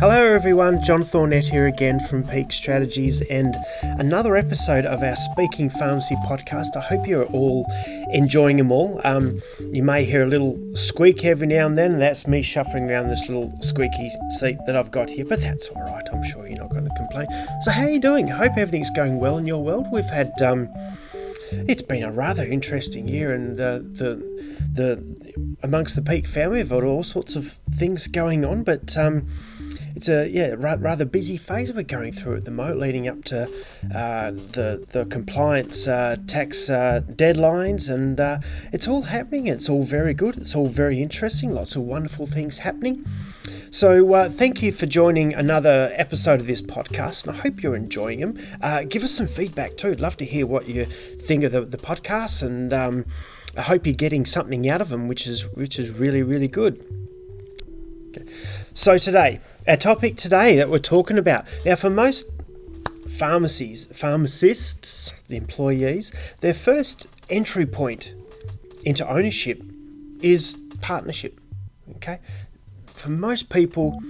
Hello, everyone. John Thornett here again from Peak Strategies and another episode of our Speaking Pharmacy podcast. I hope you're all enjoying them all. Um, you may hear a little squeak every now and then, and that's me shuffling around this little squeaky seat that I've got here, but that's all right. I'm sure you're not going to complain. So, how are you doing? I hope everything's going well in your world. We've had. Um, it's been a rather interesting year, and the the the amongst the Peak family, we've got all sorts of things going on, but um, it's a yeah rather busy phase we're going through at the moment, leading up to uh, the the compliance uh, tax uh, deadlines, and uh, it's all happening. It's all very good. It's all very interesting. Lots of wonderful things happening. So, uh, thank you for joining another episode of this podcast, and I hope you're enjoying them. Give us some feedback too. I'd love to hear what you think of the, the podcast, and um, I hope you're getting something out of them, which is which is really really good. Okay. So today, our topic today that we're talking about. Now for most pharmacies, pharmacists, the employees, their first entry point into ownership is partnership. Okay, for most people,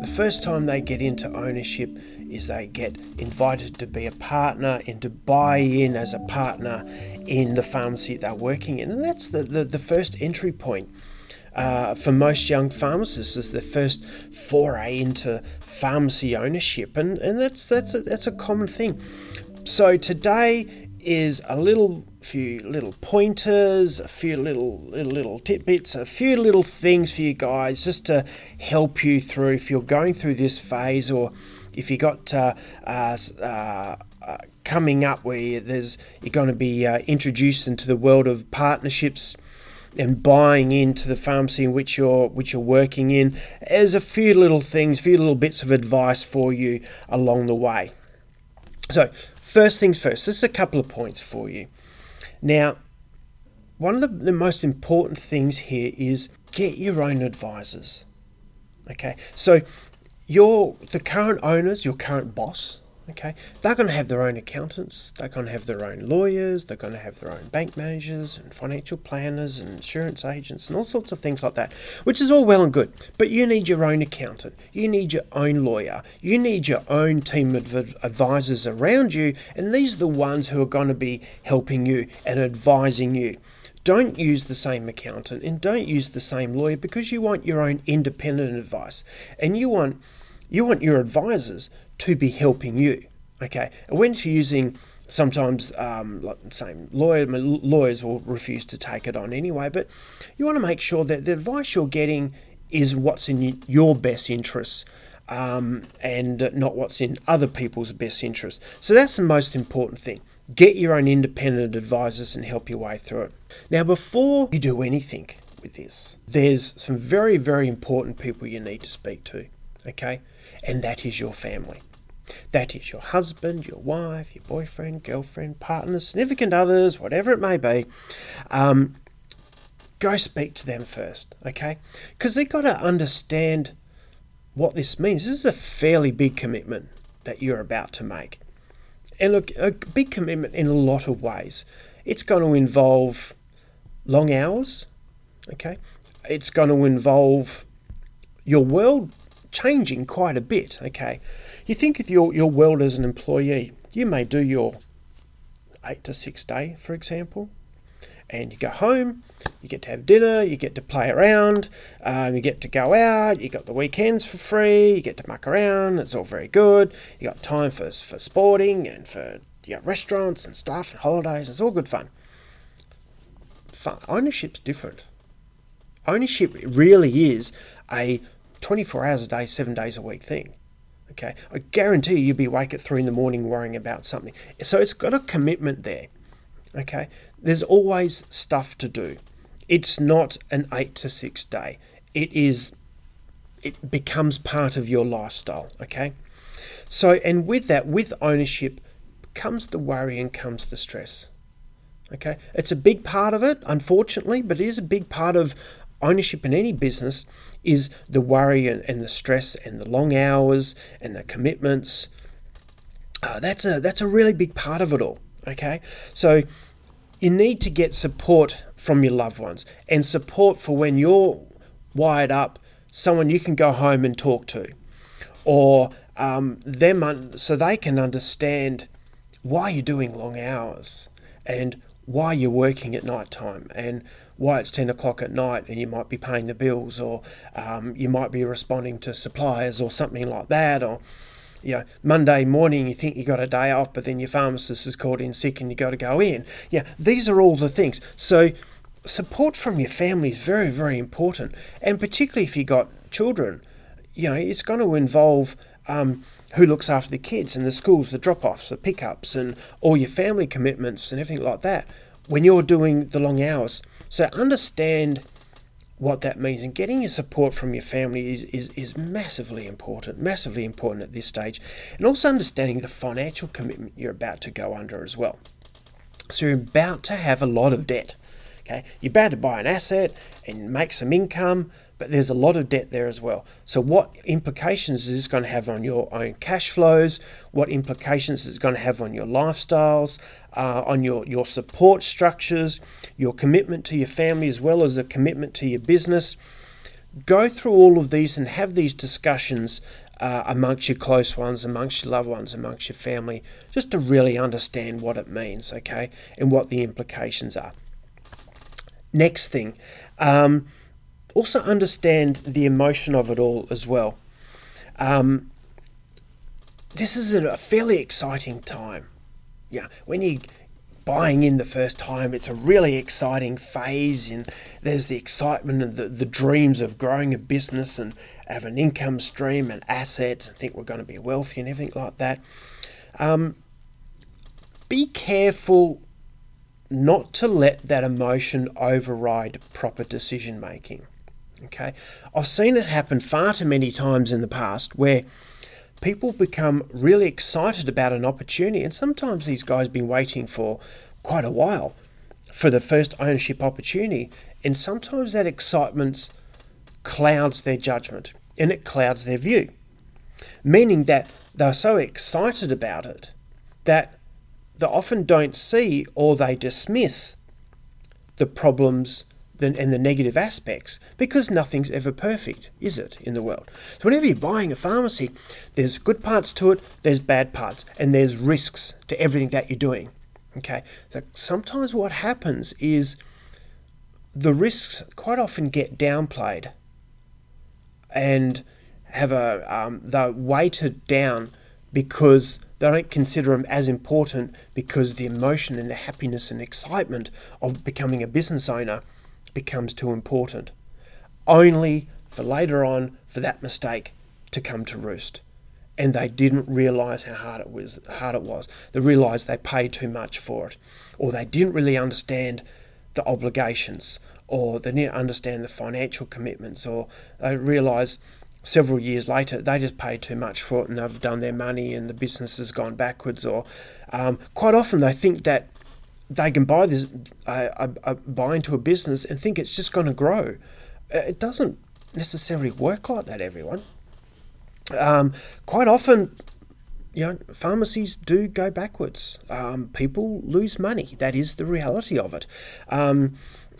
the first time they get into ownership is they get invited to be a partner and to buy in as a partner in the pharmacy they're working in, and that's the, the, the first entry point uh, for most young pharmacists is their first foray into pharmacy ownership, and, and that's that's a, that's a common thing. So today is a little few little pointers, a few little little little tidbits, a few little things for you guys just to help you through if you're going through this phase or if you got uh, uh, uh, coming up where there's you're going to be uh, introduced into the world of partnerships and buying into the pharmacy in which you're which you're working in. There's a few little things, a few little bits of advice for you along the way. So, first things first, this is a couple of points for you. Now, one of the, the most important things here is get your own advisors. Okay, so your the current owners, your current boss, Okay, they're going to have their own accountants, they're going to have their own lawyers, they're going to have their own bank managers and financial planners and insurance agents and all sorts of things like that, which is all well and good. But you need your own accountant, you need your own lawyer, you need your own team of advisors around you, and these are the ones who are going to be helping you and advising you. Don't use the same accountant and don't use the same lawyer because you want your own independent advice. And you want you want your advisors to be helping you. Okay, and when you're using sometimes um, like same lawyer, lawyers will refuse to take it on anyway, but you want to make sure that the advice you're getting is what's in your best interests um, and not what's in other people's best interests. So that's the most important thing. Get your own independent advisors and help your way through it. Now, before you do anything with this, there's some very, very important people you need to speak to, okay? And that is your family. That is your husband, your wife, your boyfriend, girlfriend, partner, significant others, whatever it may be. Um, go speak to them first, okay? Because they've got to understand what this means. This is a fairly big commitment that you're about to make. And look, a big commitment in a lot of ways. It's going to involve long hours, okay? It's going to involve your world changing quite a bit, okay? You think of your, your world as an employee, you may do your eight to six day, for example, and you go home, you get to have dinner, you get to play around, um, you get to go out, you got the weekends for free, you get to muck around, it's all very good. You got time for, for sporting and for you know, restaurants and stuff and holidays, it's all good fun. Fun. Ownership's different. Ownership really is a 24 hours a day, seven days a week thing. Okay, I guarantee you, you'll be awake at three in the morning worrying about something. So it's got a commitment there. Okay, there's always stuff to do. It's not an eight to six day. It is. It becomes part of your lifestyle. Okay, so and with that, with ownership, comes the worry and comes the stress. Okay, it's a big part of it, unfortunately, but it is a big part of ownership in any business is the worry and, and the stress and the long hours and the commitments. Uh, that's a that's a really big part of it all. Okay, so you need to get support from your loved ones and support for when you're wired up, someone you can go home and talk to. or um, them un- so they can understand why you're doing long hours and why you're working at night time and why it's 10 o'clock at night and you might be paying the bills or um, you might be responding to suppliers or something like that or you know, Monday morning you think you got a day off, but then your pharmacist is called in sick and you got to go in. Yeah, these are all the things. So support from your family is very, very important, and particularly if you got children, you know, it's going to involve um, who looks after the kids and the schools, the drop-offs, the pickups, and all your family commitments and everything like that when you're doing the long hours. So understand what that means. And getting your support from your family is, is, is massively important, massively important at this stage. And also understanding the financial commitment you're about to go under as well. So you're about to have a lot of debt. Okay, you're about to buy an asset and make some income, but there's a lot of debt there as well. So, what implications is this going to have on your own cash flows? What implications is it going to have on your lifestyles, uh, on your, your support structures, your commitment to your family, as well as a commitment to your business? Go through all of these and have these discussions uh, amongst your close ones, amongst your loved ones, amongst your family, just to really understand what it means, okay, and what the implications are. Next thing, um, also understand the emotion of it all as well. Um, this is a fairly exciting time. Yeah, when you're buying in the first time, it's a really exciting phase, and there's the excitement and the, the dreams of growing a business and have an income stream and assets and think we're going to be wealthy and everything like that. Um, be careful not to let that emotion override proper decision making. Okay, I've seen it happen far too many times in the past where people become really excited about an opportunity, and sometimes these guys have been waiting for quite a while for the first ownership opportunity, and sometimes that excitement clouds their judgment and it clouds their view, meaning that they're so excited about it that they often don't see or they dismiss the problems and the negative aspects because nothing's ever perfect, is it, in the world? So, whenever you're buying a pharmacy, there's good parts to it, there's bad parts, and there's risks to everything that you're doing. Okay, so sometimes what happens is the risks quite often get downplayed and have a um, they're weighted down because they don't consider them as important because the emotion and the happiness and excitement of becoming a business owner becomes too important. Only for later on for that mistake to come to roost. And they didn't realize how hard it was hard it was. They realized they paid too much for it. Or they didn't really understand the obligations or they didn't understand the financial commitments or they realize several years later, they just paid too much for it and they've done their money and the business has gone backwards. Or um, quite often they think that they can buy this, uh, uh, buy into a business and think it's just going to grow. Uh, it doesn't necessarily work like that, everyone. Um, quite often, you know, pharmacies do go backwards. Um, people lose money. That is the reality of it. Um,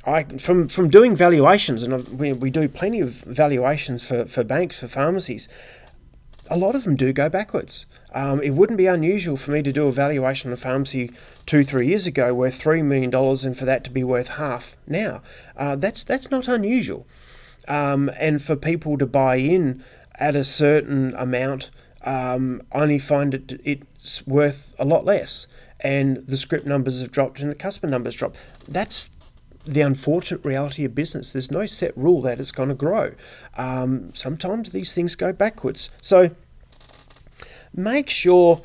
I from from doing valuations, and we, we do plenty of valuations for, for banks for pharmacies. A lot of them do go backwards. Um, it wouldn't be unusual for me to do a valuation on a pharmacy two three years ago worth three million dollars, and for that to be worth half now. Uh, that's that's not unusual. Um, and for people to buy in at a certain amount, um, only find it it's worth a lot less, and the script numbers have dropped and the customer numbers drop. That's the unfortunate reality of business. There's no set rule that it's going to grow. Um, sometimes these things go backwards. So make sure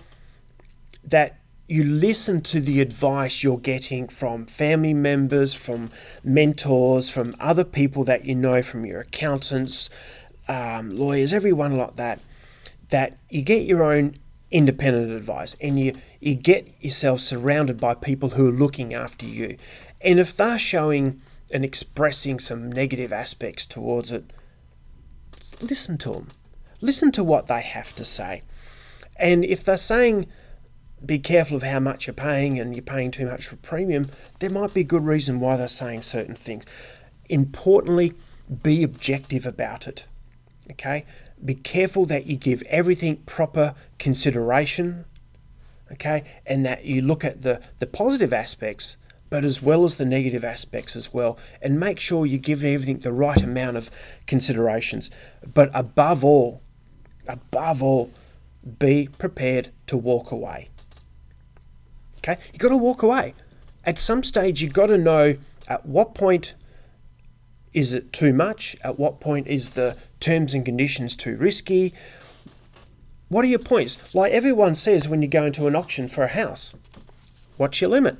that you listen to the advice you're getting from family members, from mentors, from other people that you know, from your accountants, um, lawyers, everyone like that. That you get your own independent advice and you, you get yourself surrounded by people who are looking after you. And if they're showing and expressing some negative aspects towards it, listen to them. Listen to what they have to say. And if they're saying, be careful of how much you're paying and you're paying too much for premium, there might be a good reason why they're saying certain things. Importantly, be objective about it. Okay? be careful that you give everything proper consideration, okay, and that you look at the, the positive aspects, but as well as the negative aspects as well, and make sure you give everything the right amount of considerations. But above all, above all, be prepared to walk away. Okay, You've got to walk away. At some stage, you've got to know at what point is it too much? At what point is the terms and conditions too risky? What are your points? Like everyone says when you go into an auction for a house, what's your limit?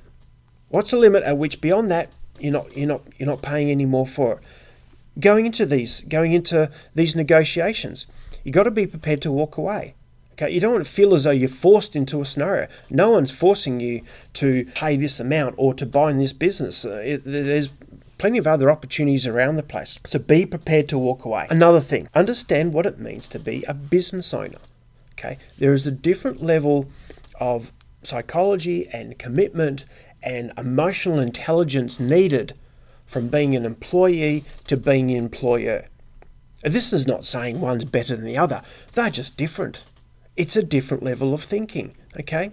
What's the limit at which beyond that you're not you're not you're not paying any more for it? Going into these going into these negotiations, you got to be prepared to walk away. Okay, you don't want to feel as though you're forced into a scenario. No one's forcing you to pay this amount or to buy in this business. Uh, it, there's plenty of other opportunities around the place. So be prepared to walk away. Another thing, understand what it means to be a business owner. Okay, there is a different level of psychology and commitment and emotional intelligence needed from being an employee to being an employer. This is not saying one's better than the other, they're just different. It's a different level of thinking, okay?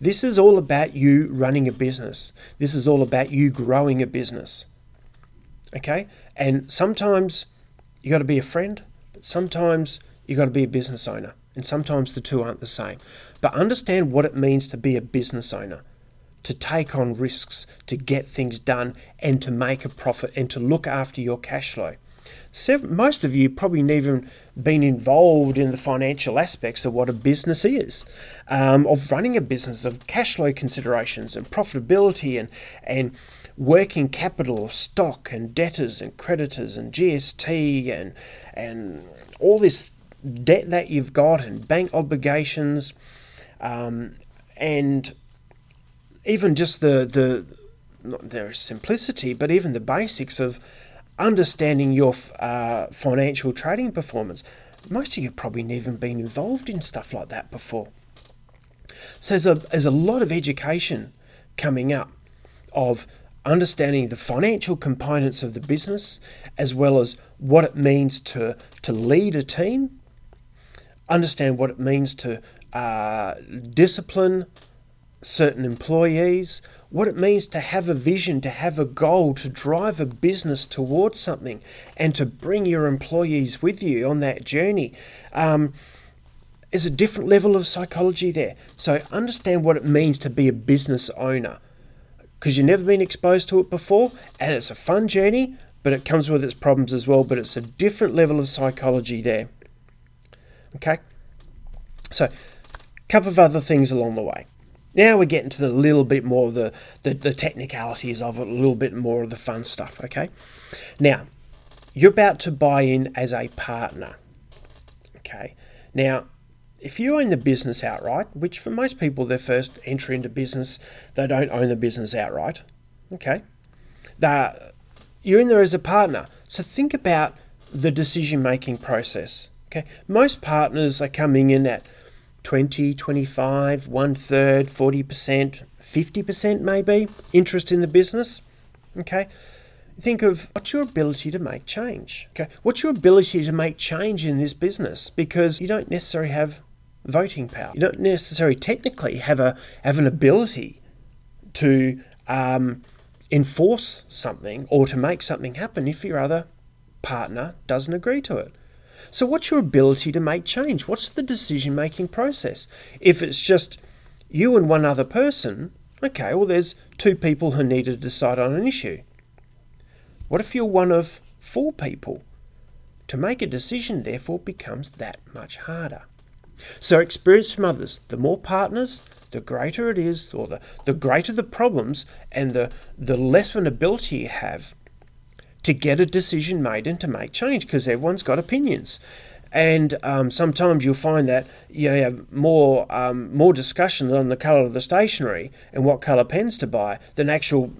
This is all about you running a business. This is all about you growing a business. Okay? And sometimes you got to be a friend, but sometimes you got to be a business owner. And sometimes the two aren't the same. But understand what it means to be a business owner, to take on risks, to get things done, and to make a profit and to look after your cash flow So most of you probably never been involved in the financial aspects of what a business is, um, of running a business, of cash flow considerations and profitability and and working capital, of stock and debtors and creditors and GST and and all this debt that you've got and bank obligations, um, and even just the the not their simplicity, but even the basics of understanding your uh, financial trading performance. Most of you probably never been involved in stuff like that before. So there's a, there's a lot of education coming up of understanding the financial components of the business as well as what it means to, to lead a team, understand what it means to uh, discipline certain employees, what it means to have a vision, to have a goal, to drive a business towards something, and to bring your employees with you on that journey. Um, is a different level of psychology there. So understand what it means to be a business owner because you've never been exposed to it before, and it's a fun journey, but it comes with its problems as well. But it's a different level of psychology there. Okay, so a couple of other things along the way. Now we're getting to the little bit more of the, the, the technicalities of it, a little bit more of the fun stuff, okay? Now, you're about to buy in as a partner, okay? Now, if you own the business outright, which for most people, their first entry into business, they don't own the business outright, okay? That you're in there as a partner. So think about the decision making process. Okay, most partners are coming in at 20, 25, one third, 40%, 50% maybe interest in the business. Okay. Think of what's your ability to make change? Okay. What's your ability to make change in this business? Because you don't necessarily have voting power. You don't necessarily technically have a have an ability to um, enforce something or to make something happen if your other partner doesn't agree to it. So, what's your ability to make change? What's the decision making process? If it's just you and one other person, okay, well, there's two people who need to decide on an issue. What if you're one of four people? To make a decision, therefore, becomes that much harder. So, experience from others. The more partners, the greater it is, or the, the greater the problems, and the, the less of an ability you have to get a decision made and to make change because everyone's got opinions. And um, sometimes you'll find that you have more um, more discussion on the colour of the stationery and what colour pens to buy than actual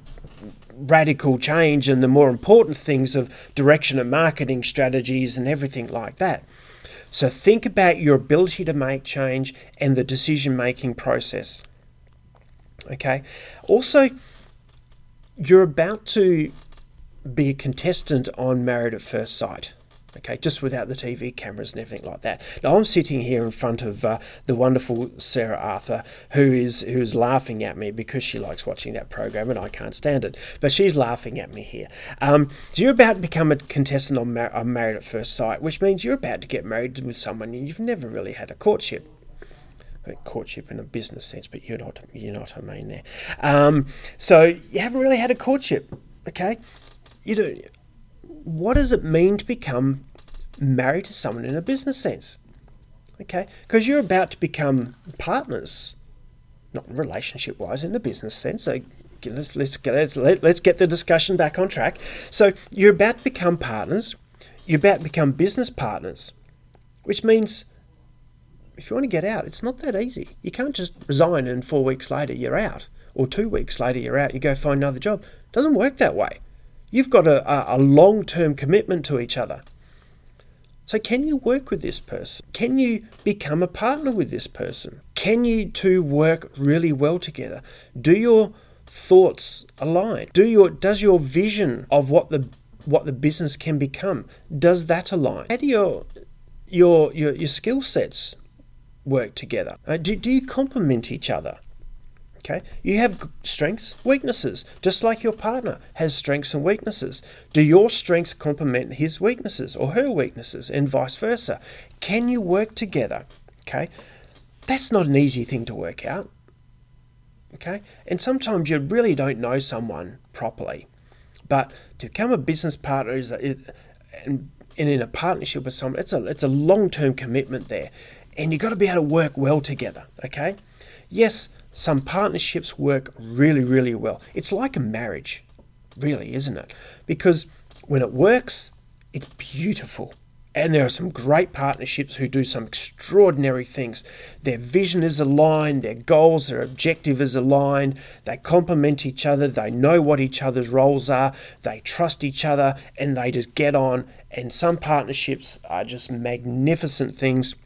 radical change and the more important things of direction and marketing strategies and everything like that. So think about your ability to make change and the decision making process. Okay. Also, you're about to be a contestant on Married at First Sight. okay, just without the TV cameras and everything like that. Now I'm sitting here in front of uh, the wonderful Sarah Arthur, who is who's laughing at me because she likes watching that program and I can't stand it, but she's laughing at me here. Um, so you're about to become a contestant on, Mar- on Married at First Sight, which means you're about to get married with someone and you've never really had a courtship courtship in a business sense, but you know what you know what I mean there. Um, so you haven't really had a courtship, okay? You know, What does it mean to become married to someone in a business sense? Okay, because you're about to become partners, not relationship wise, in a business sense. So let's let's get let's, let, let's get the discussion back on track. So you're about to become partners. You're about to become business partners, which means if you want to get out, it's not that easy. You can't just resign and four weeks later you're out, or two weeks later you're out. You go find another job. It doesn't work that way. You've got a, a, long term commitment to each other. So, can you work with this person? Can you become a partner with this person? Can you two work really well together? Do your thoughts align? Do your does your vision of what the what the business can become does that align? How do your your your, your skill sets work together? Uh, do, do you complement each other? Okay, you have strengths, weaknesses, just like your partner has strengths and weaknesses. Do your strengths complement his weaknesses or her weaknesses, and vice versa? Can you work together? Okay, that's not an easy thing to work out. Okay, and sometimes you really don't know someone properly, but to become a business partner is a, and, and in a partnership with someone, it's a it's a long term commitment there, and you've got to be able to work well together. Okay, yes some partnerships work really, really well. It's like a marriage, really, isn't it? Because when it works, it's beautiful. And there are some great partnerships who do some extraordinary things. Their vision is aligned, their goals, their objective is aligned, they complement each other, they know what each other's roles are, they trust each other, and they just get on. And some partnerships are just magnificent things.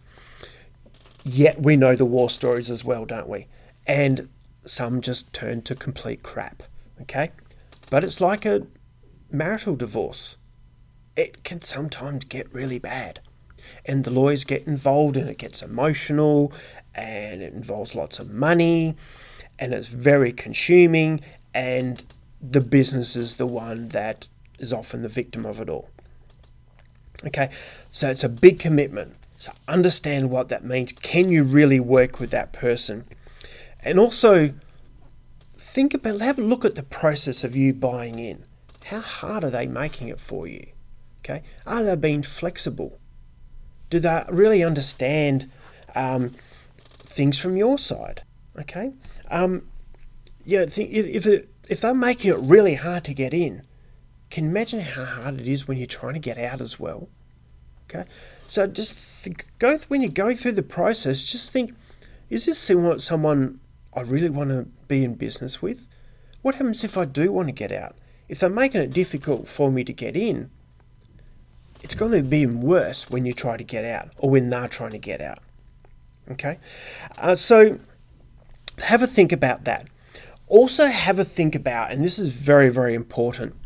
Yet we know the war stories as well, don't we? And some just turn to complete crap. Okay? But it's like a marital divorce. It can sometimes get really bad. And the lawyers get involved and it gets emotional and it involves lots of money and it's very consuming and the business is the one that is often the victim of it all. Okay, so it's a big commitment. So understand what that means. Can you really work with that person? And also, think about, have a look at the process of you buying in. How hard are they making it for you? Okay, are they being flexible? Do they really understand um, things from your side? Okay, um, yeah, think if it, if they're making it really hard to get in, can you imagine how hard it is when you're trying to get out as well? Okay, so just go when you're going through the process. Just think: Is this someone I really want to be in business with? What happens if I do want to get out? If they're making it difficult for me to get in, it's going to be worse when you try to get out or when they're trying to get out. Okay? Uh, so have a think about that. Also, have a think about, and this is very, very important.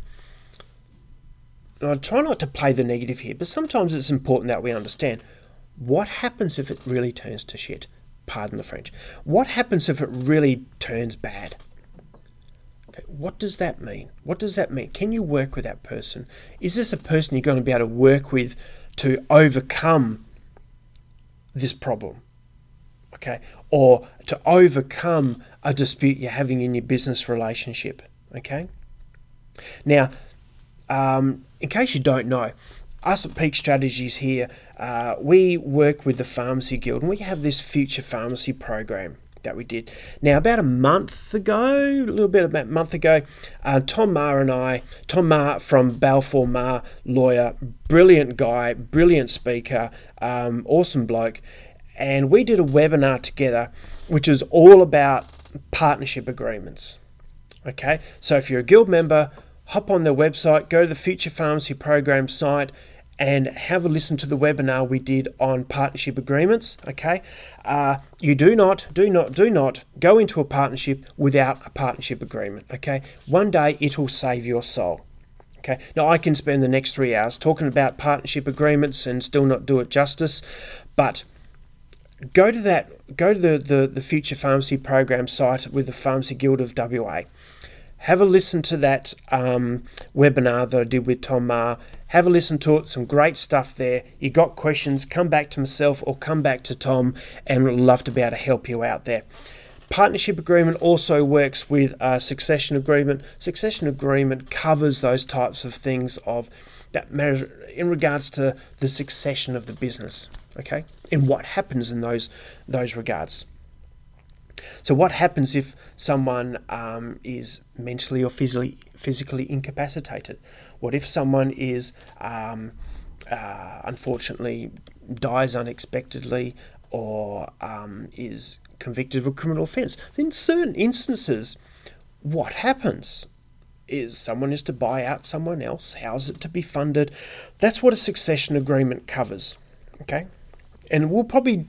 I try not to play the negative here, but sometimes it's important that we understand what happens if it really turns to shit pardon the French. What happens if it really turns bad? Okay, what does that mean? What does that mean? Can you work with that person? Is this a person you're going to be able to work with to overcome this problem? Okay, or to overcome a dispute you're having in your business relationship. Okay, now, um, in case you don't know, us at Peak Strategies here, uh, we work with the Pharmacy Guild and we have this future pharmacy program that we did. Now, about a month ago, a little bit about a month ago, uh, Tom Marr and I, Tom Marr from Balfour Marr Lawyer, brilliant guy, brilliant speaker, um, awesome bloke, and we did a webinar together which was all about partnership agreements. Okay, so if you're a guild member, hop on their website, go to the Future Pharmacy Program site, and have a listen to the webinar we did on partnership agreements. Okay, uh, you do not, do not, do not go into a partnership without a partnership agreement. Okay, one day it'll save your soul. Okay. Now I can spend the next three hours talking about partnership agreements and still not do it justice, but go to that go to the, the, the future pharmacy program site with the pharmacy guild of wa have a listen to that um, webinar that i did with tom maher have a listen to it. Some great stuff there. You got questions come back to myself or come back to tom and we'd love to be able to help you out there. Partnership agreement also works with a succession agreement. Succession agreement covers those types of things of that matter in regards to the succession of the business okay and what happens in those those regards. So what happens if someone um, is mentally or physically physically incapacitated. What if someone is um, uh, unfortunately dies unexpectedly or um, is convicted of a criminal offence? In certain instances what happens is someone is to buy out someone else how's it to be funded? That's what a succession agreement covers okay? And we'll probably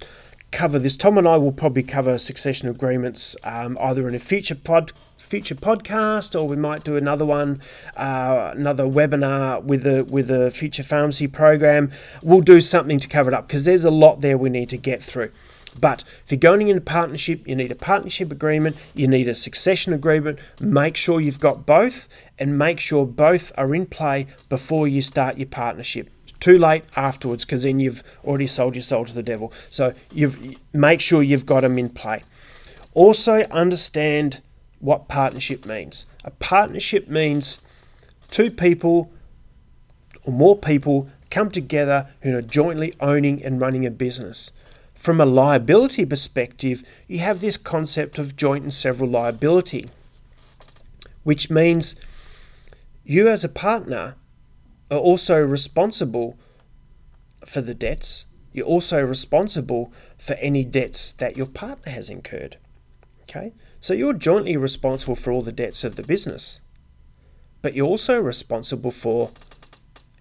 cover this. Tom and I will probably cover succession agreements um, either in a future pod future podcast or we might do another one uh, another webinar with a with a future pharmacy program we'll do something to cover it up because there's a lot there we need to get through but if you're going into partnership, you need a partnership agreement, you need a succession agreement. Make sure you've got both and make sure both are in play before you start your partnership too late afterwards because then you've already sold your soul to the devil. So you've make sure you've got them in play. Also understand what partnership means. A partnership means two people or more people come together who are jointly owning and running a business. From a liability perspective, you have this concept of joint and several liability, which means you as a partner are also responsible for the debts. You're also responsible for any debts that your partner has incurred. Okay? So you're jointly responsible for all the debts of the business. But you're also responsible for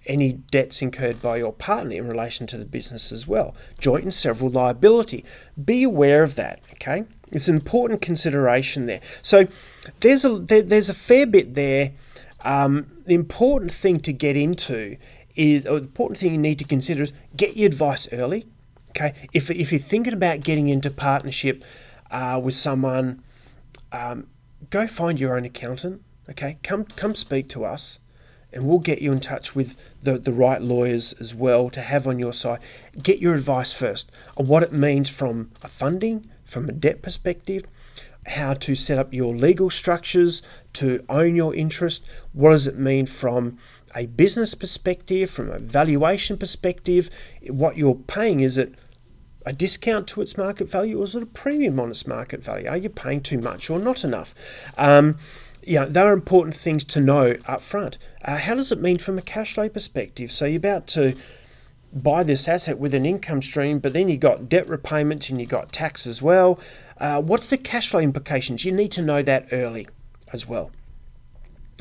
any debts incurred by your partner in relation to the business as well. Joint and several liability. Be aware of that, okay? It's an important consideration there. So there's a there, there's a fair bit there um, the important thing to get into is, or the important thing you need to consider is get your advice early. Okay, if, if you're thinking about getting into partnership uh, with someone, um, go find your own accountant. Okay, come come speak to us, and we'll get you in touch with the, the right lawyers as well to have on your side. Get your advice first on what it means from a funding, from a debt perspective, how to set up your legal structures to own your interest. What does it mean from a business perspective, from a valuation perspective? What you're paying is it a discount to its market value or is it a premium on its market value? Are you paying too much or not enough? Um, yeah, they are important things to know up front. Uh, how does it mean from a cash flow perspective? So you're about to buy this asset with an income stream, but then you've got debt repayments and you've got tax as well. Uh, what's the cash flow implications? You need to know that early as well.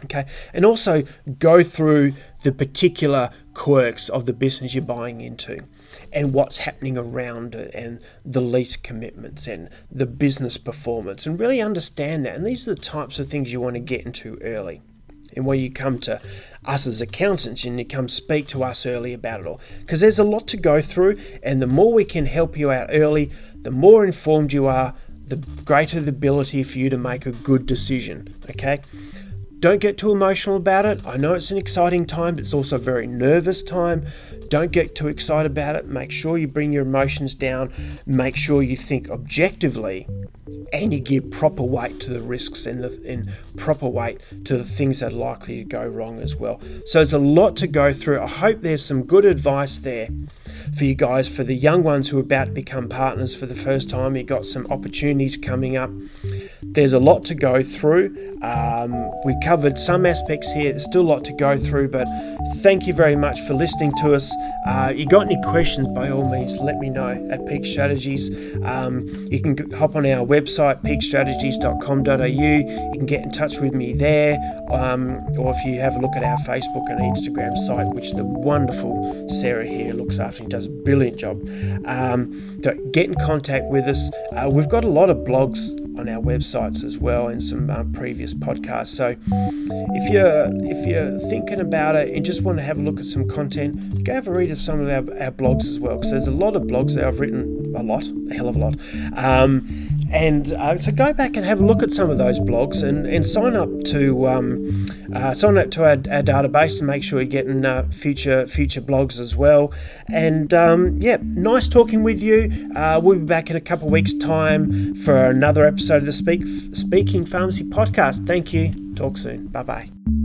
Okay, and also go through the particular quirks of the business you're buying into and what's happening around it and the lease commitments and the business performance and really understand that. And these are the types of things you want to get into early. And when you come to us as accountants and you come speak to us early about it all, because there's a lot to go through, and the more we can help you out early, the more informed you are, the greater the ability for you to make a good decision. Okay? Don't get too emotional about it. I know it's an exciting time, but it's also a very nervous time. Don't get too excited about it. Make sure you bring your emotions down. Make sure you think objectively and you give proper weight to the risks and, the, and proper weight to the things that are likely to go wrong as well. So there's a lot to go through. I hope there's some good advice there for you guys, for the young ones who are about to become partners for the first time. You've got some opportunities coming up. There's a lot to go through. Um, we covered some aspects here. There's still a lot to go through, but thank you very much for listening to us. Uh, you got any questions, by all means, let me know at Peak Strategies. Um, you can hop on our website, peakstrategies.com.au. You can get in touch with me there, um, or if you have a look at our Facebook and Instagram site, which the wonderful Sarah here looks after and does a brilliant job. Um, get in contact with us. Uh, we've got a lot of blogs on our websites as well and some uh, previous podcasts. So if you're if you're thinking about it and just want to have a look at some content, go have a read of some of our, our blogs as well because there's a lot of blogs that I've written a lot, a hell of a lot. Um, and uh, so go back and have a look at some of those blogs and, and sign up to um, uh, sign up to our, our, database and make sure you're getting uh, future future blogs as well. And um, yeah, nice talking with you. Uh, we'll be back in a couple of weeks' time for another episode of the Speak Speaking Pharmacy podcast. Thank you. Talk soon. Bye bye.